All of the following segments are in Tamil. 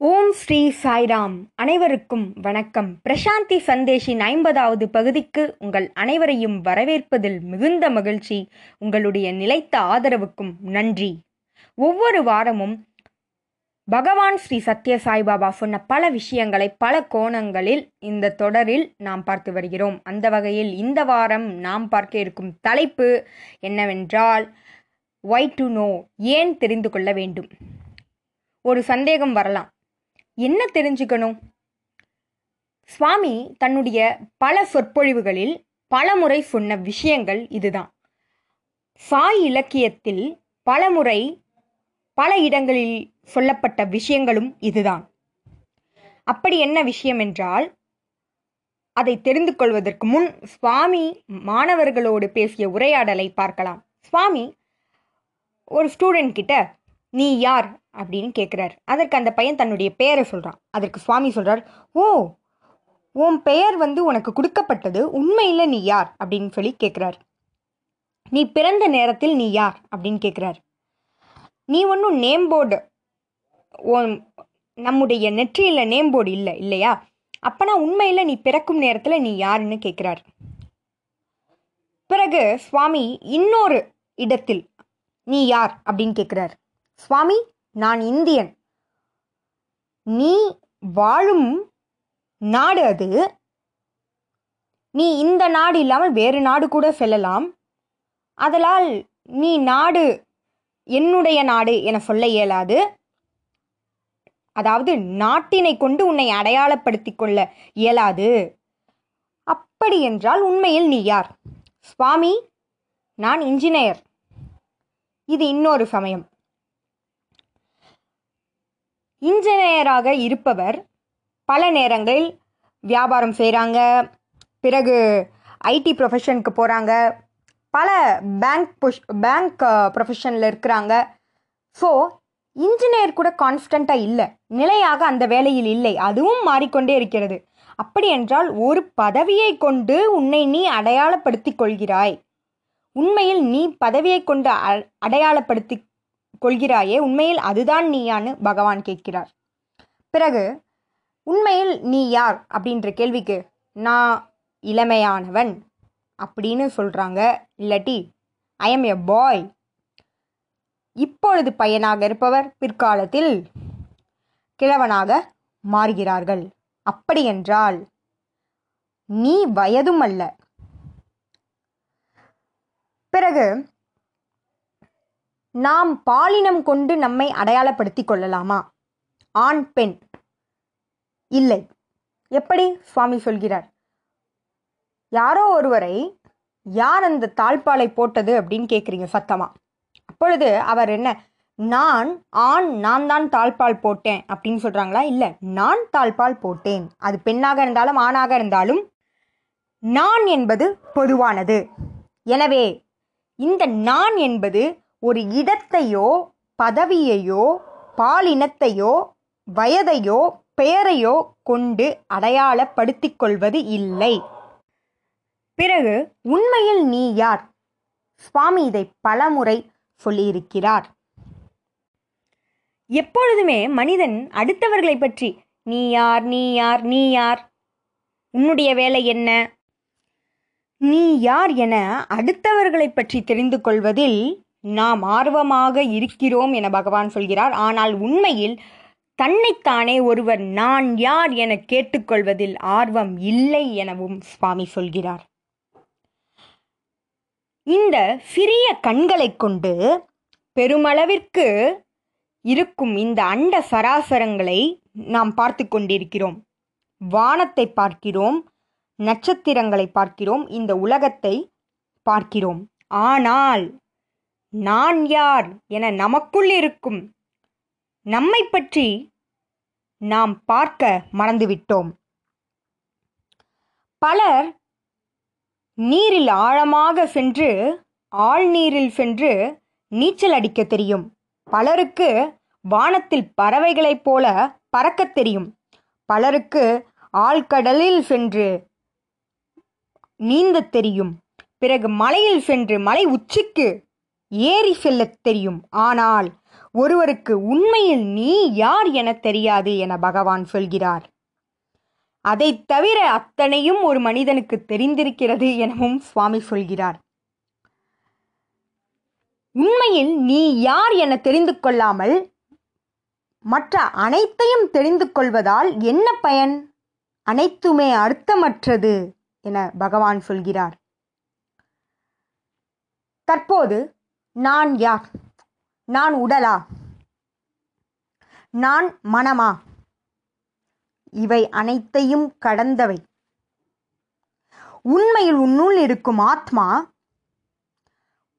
ஓம் ஸ்ரீ சாய்ராம். அனைவருக்கும் வணக்கம். பிரசாந்தி சந்தேஷின் ஐம்பதாவது பகுதிக்கு உங்கள் அனைவரையும் வரவேற்பதில் மிகுந்த மகிழ்ச்சி உங்களுடைய நிலைத்த ஆதரவுக்கும் நன்றி. ஒவ்வொரு வாரமும் பகவான் ஸ்ரீ சத்ய சாய்பாபா சொன்ன பல விஷயங்களை பல கோணங்களில் இந்த தொடரில் நாம் பார்த்து வருகிறோம். அந்த வகையில் இந்த வாரம் நாம் பார்க்க இருக்கும் தலைப்பு என்னவென்றால் ஒய் டு நோ ஏன் தெரிந்து கொள்ள வேண்டும்? ஒரு சந்தேகம் வரலாம். என்ன தெரிஞ்சுக்கணும்? சுவாமி தன்னுடைய பல சொற்பொழிவுகளில் பலமுறை சொன்ன விஷயங்கள் இதுதான். சாய் இலக்கியத்தில் பலமுறை பல இடங்களில் சொல்லப்பட்ட விஷயங்களும் இதுதான். அப்படி என்ன விஷயம் என்றால் அதை தெரிந்து கொள்வதற்கு முன் சுவாமி மாணவர்களோடு பேசிய உரையாடலை பார்க்கலாம். சுவாமி ஒரு ஸ்டூடெண்ட் கிட்ட நீ யார்? அப்படின்னு கேட்குறாரு அதற்கு அந்த பையன் தன்னுடைய பெயரை சொல்கிறான் அதற்கு சுவாமி சொல்கிறார் ஓ உன் பெயர் வந்து உனக்கு கொடுக்கப்பட்டது உண்மையில் நீ யார்? அப்படின்னு சொல்லி கேட்குறாரு நீ பிறந்த நேரத்தில் நீ யார்? அப்படின்னு கேட்குறாரு நீ ஒன்றும் நேம் போர்டு நம்முடைய நெற்றியில் நேம் போர்டு இல்லை இல்லையா? அப்பனா உண்மையில் நீ பிறக்கும் நேரத்தில் நீ யாருன்னு கேட்குறாரு பிறகு சுவாமி இன்னொரு இடத்தில் நீ யார்? அப்படின்னு கேட்குறார் சுவாமி நான் இந்தியன். நீ வாழும் நாடு அது. நீ இந்த நாடு இல்லாமல் வேறு நாடு கூட செல்லலாம். அதனால் நீ நாடு என்னுடைய நாடு என சொல்ல இயலாது. அதாவது நாட்டினை கொண்டு உன்னை அடையாளப்படுத்தி கொள்ள இயலாது. அப்படி என்றால் உண்மையில் நீ யார்? சுவாமி நான் இன்ஜினியர். இது இன்னொரு சமயம். இன்ஜினியராக இருப்பவர் பல நேரங்களில் வியாபாரம் செய்கிறாங்க பிறகு ஐடி ப்ரொஃபஷனுக்கு போகிறாங்க பல பேங்க் புஷ் பேங்க் ப்ரொஃபஷனில் இருக்கிறாங்க. ஸோ இன்ஜினியர் கூட கான்ஸ்டண்ட்டாக இல்லை. நிலையாக அந்த வேலையில் இல்லை. அதுவும் மாறிக்கொண்டே இருக்கிறது. அப்படி என்றால் ஒரு பதவியை கொண்டு உன்னை நீ அடையாளப்படுத்திக் கொள்கிறாய். உண்மையில் நீ பதவியை கொண்டு அடையாளப்படுத்தி கொள்கிறாயே உண்மையில் அதுதான் நீயான்னு பகவான் கேட்கிறார். பிறகு உண்மையில் நீ யார்? அப்படின்ற கேள்விக்கு நான் இளமையானவன் அப்படின்னு சொல்கிறாங்க இல்லாட்டி ஐ எம் எ பாய் இப்பொழுது பையனாக இருப்பவர் பிற்காலத்தில் கிழவனாக மாறுகிறார்கள். அப்படியென்றால் நீ வயதும் அல்ல. பிறகு நாம் பாலினம் கொண்டு நம்மை அடையாளப்படுத்திக் கொள்ளலாமா? ஆண் பெண். இல்லை. எப்படி சுவாமி சொல்கிறார்? யாரோ ஒருவரை யார் அந்த தாழ்பாலை போட்டது? அப்படின்னு கேட்குறீங்க சத்தமா? அப்பொழுது அவர் என்ன நான் ஆண் நான் தான் தாழ்பால் போட்டேன் அப்படின்னு சொல்கிறாங்களா இல்லை நான் தாழ்பால் போட்டேன். அது பெண்ணாக இருந்தாலும் ஆணாக இருந்தாலும் நான் என்பது பொதுவானது. எனவே இந்த நான் என்பது ஒரு இடத்தையோ பதவியையோ பாலினத்தையோ வயதையோ பெயரையோ கொண்டு அடையாளப்படுத்திக் கொள்வது இல்லை. பிறகு உண்மையில் நீ யார்? சுவாமி இதை பலமுறை சொல்லியிருக்கிறார். எப்பொழுதுமே மனிதன் அடுத்தவர்களை பற்றி நீ யார் நீ யார் நீ யார்? உன்னுடைய வேலை என்ன? நீ யார் என அடுத்தவர்களை பற்றி தெரிந்து கொள்வதில் நாம் ஆர்வமாக இருக்கிறோம் என பகவான் சொல்கிறார். ஆனால் உண்மையில் தன்னைத்தானே ஒருவர் நான் யார் என கேட்டுக்கொள்வதில் ஆர்வம் இல்லை எனவும் சுவாமி சொல்கிறார். இந்த சிறிய கண்களை கொண்டு பெருமளவிற்கு இருக்கும் இந்த அண்ட சராசரங்களை நாம் பார்த்து கொண்டிருக்கிறோம். வானத்தை பார்க்கிறோம் நட்சத்திரங்களை பார்க்கிறோம் இந்த உலகத்தை பார்க்கிறோம். ஆனால் நான் யார் என நமக்குள் இருக்கும். நம்மை பற்றி நாம் பார்க்க மறந்துவிட்டோம். பலர் நீரில் ஆழமாக சென்று ஆழ்நீரில் சென்று நீச்சல் அடிக்க தெரியும். பலருக்கு வானத்தில் பறவைகளைப் போல பறக்கத் தெரியும். பலருக்கு ஆழ்கடலில் சென்று நீந்தத் தெரியும். பிறகு மலையில் சென்று மலை உச்சிக்கு ஏறி செல்லத் தெரியும். ஆனால் ஒருவருக்கு உண்மையில் நீ யார் என தெரியாது என பகவான் சொல்கிறார். அதை தவிர அத்தனையும் ஒரு மனிதனுக்கு தெரிந்திருக்கிறது எனவும் சுவாமி சொல்கிறார். உண்மையில் நீ யார் என தெரிந்து கொள்ளாமல் மற்ற அனைத்தையும் தெரிந்து கொள்வதால் என்ன பயன்? அனைத்துமே அர்த்தமற்றது என பகவான் சொல்கிறார். தற்போது நான் யார்? நான் உடலா? நான் மனமா? இவை அனைத்தையும் கடந்தவை. உண்மையில் உன்னுள் இருக்கும் ஆத்மா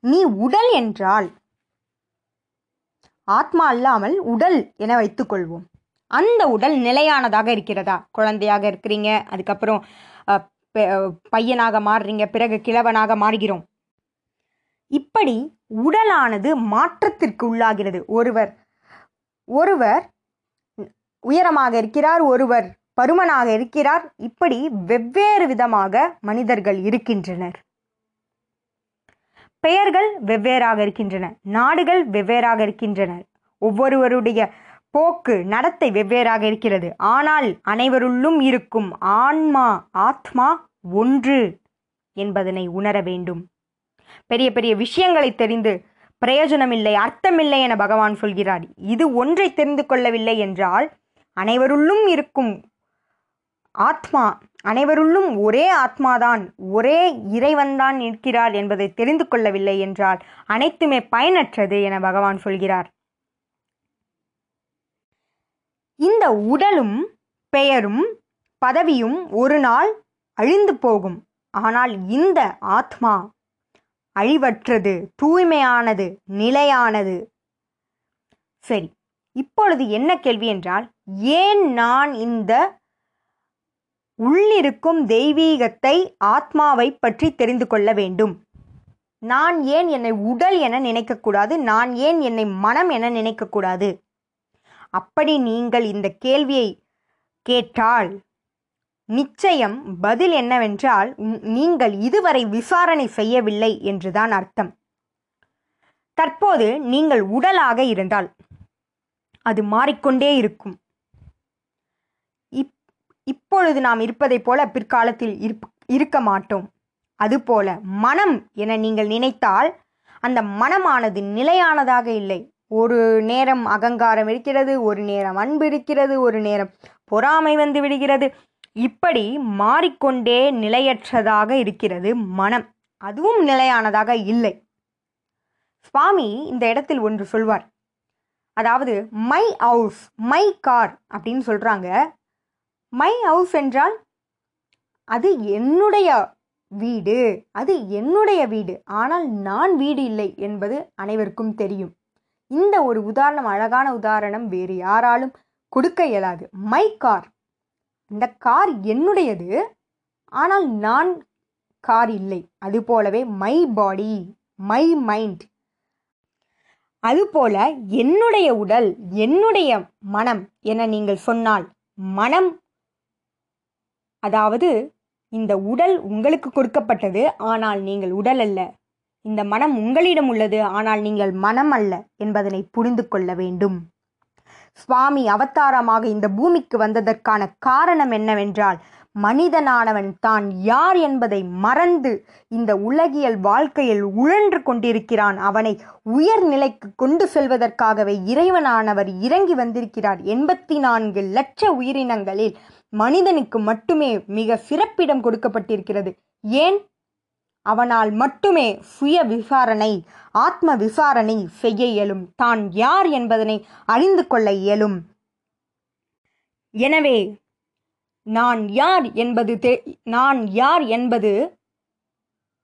நீ உடல் என்றால் ஆத்மா அல்லாமல் உடல் என வைத்துக்கொள்வோம். அந்த உடல் நிலையானதாக இருக்கிறதா? குழந்தையாக இருக்கிறீங்க அதுக்கப்புறம் பையனாக மாறுறீங்க பிறகு கிழவனாக மாறுகிறோம். இப்படி உடலானது மாற்றத்திற்கு உள்ளாகிறது. ஒருவர் ஒருவர் உயரமாக இருக்கிறார் ஒருவர் பருமனாக இருக்கிறார். இப்படி வெவ்வேறு விதமாக மனிதர்கள் இருக்கின்றனர். பெயர்கள் வெவ்வேறாக இருக்கின்றன. நாடுகள் வெவ்வேறாக இருக்கின்றன. ஒவ்வொருவருடைய போக்கு நடத்தை வெவ்வேறாக இருக்கிறது. ஆனால் அனைவருள்ளும் இருக்கும் ஆன்மா ஆத்மா ஒன்று என்பதனை உணர வேண்டும். பெரிய பெரிய விஷயங்களை தெரிந்து பிரயோஜனமில்லை அர்த்தமில்லை என பகவான் சொல்கிறார். இது ஒன்றை தெரிந்து கொள்ளவில்லை என்றால் அனைவருள்ளும் இருக்கும் ஆத்மா அனைவருள்ளும் ஒரே ஆத்மாதான் ஒரே இறைவன்தான் இருக்கிறார் என்பதை தெரிந்து கொள்ளவில்லை என்றால் அனைத்துமே பயனற்றது என பகவான் சொல்கிறார். இந்த உடலும் பெயரும் பதவியும் ஒரு நாள் அழிந்து போகும். ஆனால் இந்த ஆத்மா அழிவற்றது தூய்மையானது நிலையானது. சரி இப்பொழுது என்ன கேள்வி என்றால் ஏன் நான் இந்த உள்ளிருக்கும் தெய்வீகத்தை ஆத்மாவை பற்றி தெரிந்து கொள்ள வேண்டும்? நான் ஏன் என்னை உடல் என நினைக்கக்கூடாது நான் ஏன் என்னை மனம் என நினைக்கக்கூடாது அப்படி நீங்கள் இந்த கேள்வியை கேட்டால் நிச்சயம் பதில் என்னவென்றால் நீங்கள் இதுவரை விசாரணை செய்யவில்லை என்றுதான் அர்த்தம். தற்போது நீங்கள் உடலாக இருந்தால் அது மாறிக்கொண்டே இருக்கும். இப் இப்பொழுது நாம் இருப்பதைப் போல பிற்காலத்தில் இருப் இருக்க மாட்டோம். அதுபோல மனம் என நீங்கள் நினைத்தால் அந்த மனமானது நிலையானதாக இல்லை. ஒரு நேரம் அகங்காரம் இருக்கிறது ஒரு நேரம் அன்பு இருக்கிறது ஒரு நேரம் பொறாமை வந்து விடுகிறது. இப்படி மாறிக்கொண்டே நிலையற்றதாக இருக்கிறது மனம். அதுவும் நிலையானதாக இல்லை. சுவாமி இந்த இடத்தில் ஒன்று சொல்வார். அதாவது மை ஹவுஸ் மை கார் அப்படின்னு சொல்கிறாங்க மை ஹவுஸ் என்றால் அது என்னுடைய வீடு அது என்னுடைய வீடு. ஆனால் நான் வீடு இல்லை என்பது அனைவருக்கும் தெரியும். இந்த ஒரு உதாரணம் அழகான உதாரணம் வேறு யாராலும் கொடுக்க இயலாது. மை கார் இந்த கார் என்னுடையது? ஆனால் நான் கார் இல்லை. அது போலவே மை பாடி மை மைண்ட் அதுபோல என்னுடைய உடல் என்னுடைய மனம் என நீங்கள் சொன்னால் மனம் அதாவது இந்த உடல் உங்களுக்கு கொடுக்கப்பட்டது ஆனால் நீங்கள் உடல் அல்ல. இந்த மனம் உங்களிடம் உள்ளது ஆனால் நீங்கள் மனம் அல்ல என்பதனை புரிந்து கொள்ள வேண்டும். சுவாமி அவதாரமாக இந்த பூமிக்கு வந்ததற்கான காரணம் என்னவென்றால் மனிதனானவன் தான் யார் என்பதை மறந்து இந்த உலகியல் வாழ்க்கையில் உழன்று கொண்டிருக்கிறான். அவனை உயர்நிலைக்கு கொண்டு செல்வதற்காகவே இறைவனானவர் இறங்கி வந்திருக்கிறார். எண்பத்தி நான்கு லட்ச உயிரினங்களில் மனிதனுக்கு மட்டுமே மிக சிறப்பிடம் கொடுக்கப்பட்டிருக்கிறது. ஏன்? அவனால் மட்டுமே சுய விசாரணை ஆத்ம விசாரணை செய்ய இயலும். தான் யார் என்பதனை அறிந்து கொள்ள இயலும். எனவே நான் யார் என்பது தெ- நான் யார் என்பது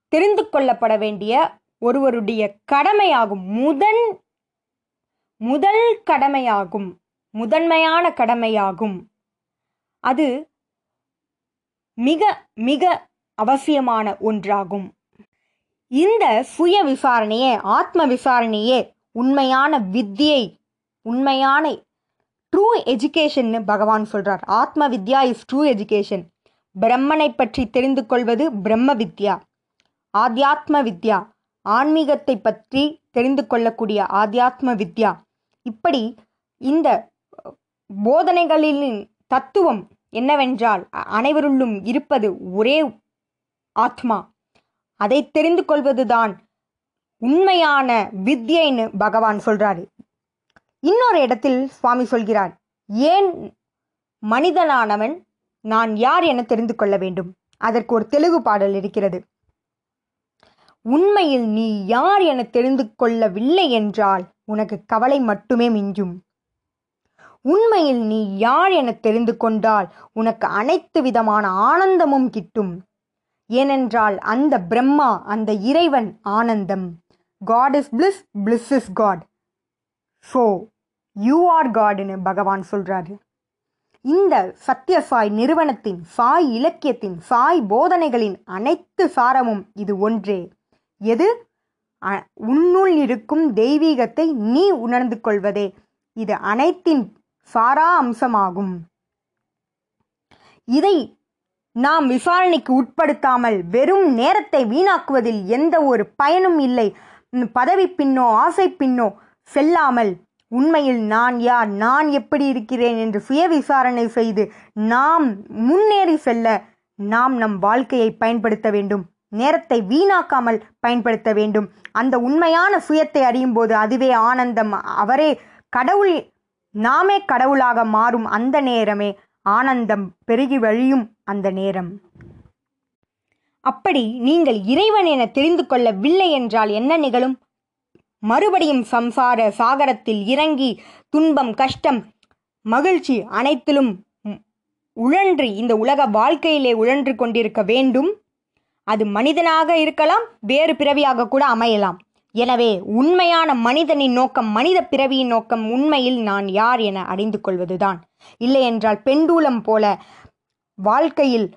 தெரிந்து கொள்ளப்பட வேண்டிய ஒருவருடைய கடமையாகும். முதன் முதல் கடமையாகும். முதன்மையான கடமையாகும். அது மிக மிக அவசியமான ஒன்றாகும். இந்த சுய விசாரணையே ஆத்ம விசாரணையே உண்மையான வித்தியை உண்மையான ட்ரூ எஜுகேஷன்னு பகவான் சொல்றார். ஆத்ம வித்யா இஸ் ட்ரூ எஜுகேஷன் பிரம்மனை பற்றி தெரிந்து கொள்வது பிரம்ம வித்யா. ஆத்தியாத்ம வித்யா. ஆன்மீகத்தை பற்றி தெரிந்து கொள்ளக்கூடிய ஆத்தியாத்ம வித்யா. இப்படி இந்த போதனைகளின் தத்துவம் என்னவென்றால் அனைவருள்ளும் இருப்பது ஒரே ஆத்மா. அதை தெரிந்து கொள்வதுதான் உண்மையான வித்யைன்னு பகவான் சொல்றாரு. இன்னொரு இடத்தில் சுவாமி சொல்கிறார் ஏன் மனிதனானவன் நான் யார் என தெரிந்து கொள்ள வேண்டும்? அதற்கு ஒரு தெலுங்கு பாடல் இருக்கிறது. உண்மையில் நீ யார் என தெரிந்து கொள்ளவில்லை என்றால் உனக்கு கவலை மட்டுமே மிஞ்சும். உண்மையில் நீ யார் என தெரிந்து கொண்டால் உனக்கு அனைத்து விதமான ஆனந்தமும் கிட்டும். ஏனென்றால் அந்த பிரம்மா அந்த இறைவன் ஆனந்தம். God is bliss bliss is god so you are காட்னு பகவான் சொல்கிறாரு இந்த சத்யசாய் நிறுவனத்தின் சாய் இலக்கியத்தின் சாய் போதனைகளின் அனைத்து சாரமும் இது ஒன்றே. எது? அ- உன்னுள் இருக்கும் தெய்வீகத்தை நீ உணர்ந்து கொள்வதே. இது அனைத்தின் சாரா அம்சமாகும். இதை நாம் விசாரணைக்கு உட்படுத்தாமல் வெறும் நேரத்தை வீணாக்குவதில் எந்த ஒரு பயனும் இல்லை. பதவி பின்னோ ஆசை பின்னோ செல்லாமல் உண்மையில் நான் யார்? நான் எப்படி இருக்கிறேன்? என்று சுய விசாரணை செய்து நாம் முன்னேறி செல்ல நாம் நம் வாழ்க்கையை பயன்படுத்த வேண்டும். நேரத்தை வீணாக்காமல் பயன்படுத்த வேண்டும். அந்த உண்மையான சுயத்தை அறியும் போது அதுவே ஆனந்தம். அவரே கடவுள் நாமே கடவுளாக மாறும் அந்த நேரமே. ஆனந்தம் பெருகி வழியும் அந்த நேரம். அப்படி நீங்கள் இறைவன் என தெரிந்து கொள்ளவில்லை என்றால் என்ன நிகழும்? மறுபடியும் சம்சார சாகரத்தில் இறங்கி துன்பம் கஷ்டம் மகிழ்ச்சி அனைத்திலும் உழன்று இந்த உலக வாழ்க்கையிலே உழன்று கொண்டிருக்க வேண்டும். அது மனிதனாக இருக்கலாம் வேறு பிறவியாக கூட அமையலாம். எனவே உண்மையான மனிதனின் நோக்கம் மனித பிறவியின் நோக்கம் உண்மையில் நான் யார் என அறிந்து கொள்வதுதான். இல்லையென்றால் பெண்டூலம் போல வாழ்க்கையில்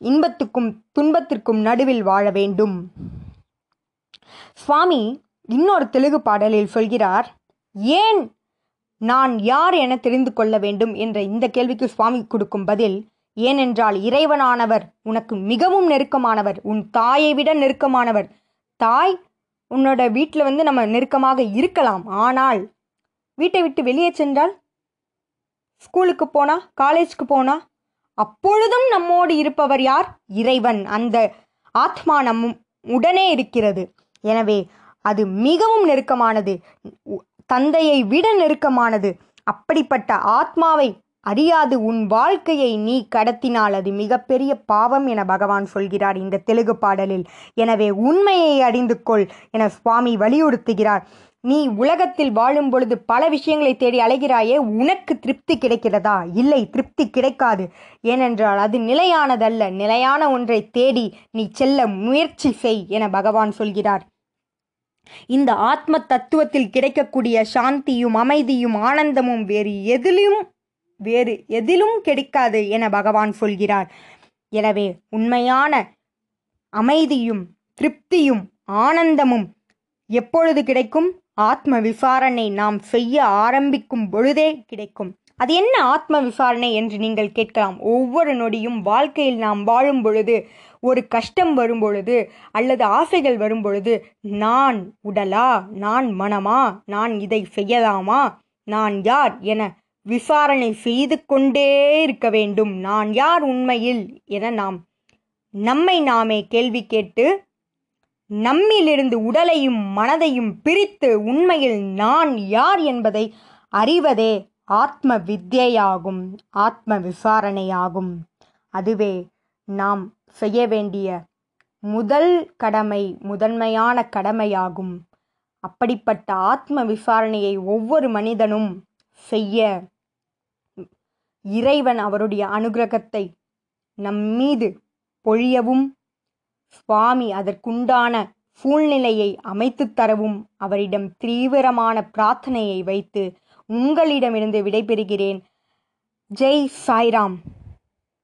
இன்பத்துக்கும் துன்பத்திற்கும் நடுவில் வாழ வேண்டும். சுவாமி இன்னொரு தெலுங்கு பாடலில் சொல்கிறார் ஏன் நான் யார் என தெரிந்து கொள்ள வேண்டும்? என்ற இந்த கேள்விக்கு சுவாமி கொடுக்கும் பதில் ஏனென்றால் இறைவனானவர் உனக்கு மிகவும் நெருக்கமானவர் உன் தாயை விட நெருக்கமானவர். தாய் உன்னோட வீட்டில் வந்து நம்ம நெருக்கமாக இருக்கலாம். ஆனால் வீட்டை விட்டு வெளியே சென்றால் ஸ்கூலுக்கு போனா காலேஜ்க்கு போனா அப்பொழுதும் நம்மோடு இருப்பவர் யார்? இறைவன். அந்த ஆத்மா நம் உடனே இருக்கிறது. எனவே அது மிகவும் நெருக்கமானது. உ- தந்தையை விட நெருக்கமானது. அப்படிப்பட்ட ஆத்மாவை அறியாது உன் வாழ்க்கையை நீ கடத்தினால் அது மிகப்பெரிய பாவம் என பகவான் சொல்கிறார் இந்த தெலுங்கு பாடலில். எனவே உண்மையை அறிந்து கொள் என சுவாமி வலியுறுத்துகிறார். நீ உலகத்தில் வாழும் பொழுது பல விஷயங்களை தேடி அலைகிறாயே உனக்கு திருப்தி கிடைக்கிறதா? இல்லை திருப்தி கிடைக்காது. ஏனென்றால் அது நிலையானதல்ல. நிலையான ஒன்றை தேடி நீ செல்ல முயற்சி செய் என பகவான் சொல்கிறார். இந்த ஆத்ம தத்துவத்தில் கிடைக்கக்கூடிய சாந்தியும் அமைதியும் ஆனந்தமும் வேறு எதிலும் வேறு எதிலும் கிடைக்காது என பகவான் சொல்கிறார். எனவே உண்மையான அமைதியும் திருப்தியும் ஆனந்தமும் எப்பொழுது கிடைக்கும்? ஆத்ம விசாரணை நாம் செய்ய ஆரம்பிக்கும் பொழுதே கிடைக்கும். அது என்ன ஆத்ம விசாரணை என்று நீங்கள் கேட்கலாம். ஒவ்வொரு நொடியும் வாழ்க்கையில் நாம் வாழும் பொழுது ஒரு கஷ்டம் வரும் பொழுது அல்லது ஆசைகள் வரும் பொழுது நான் உடலா? நான் மனமா? நான் இதை செய்யலாமா? நான் யார்? என விசாரணை செய்து கொண்டே இருக்க வேண்டும். நான் யார் உண்மையில் என நாம் நம்மை நாமே கேள்வி கேட்டு நம்மிலிருந்து உடலையும் மனதையும் பிரித்து உண்மையில் நான் யார் என்பதை அறிவதே ஆத்ம வித்யையாகும் ஆத்ம விசாரணையாகும் அதுவே நாம் செய்ய வேண்டிய முதல் கடமை முதன்மையான கடமையாகும். அப்படிப்பட்ட ஆத்ம விசாரணையை ஒவ்வொரு மனிதனும் செய்ய இறைவன் அவருடைய அனுகிரகத்தை நம்மீது பொழியவும் சுவாமி அதற்குண்டான சூழ்நிலையை அமைத்துத் தரவும் அவரிடம் தீவிரமான பிரார்த்தனையை வைத்து உங்களிடமிருந்து விடைபெறுகிறேன். ஜெய் சாய்ராம்.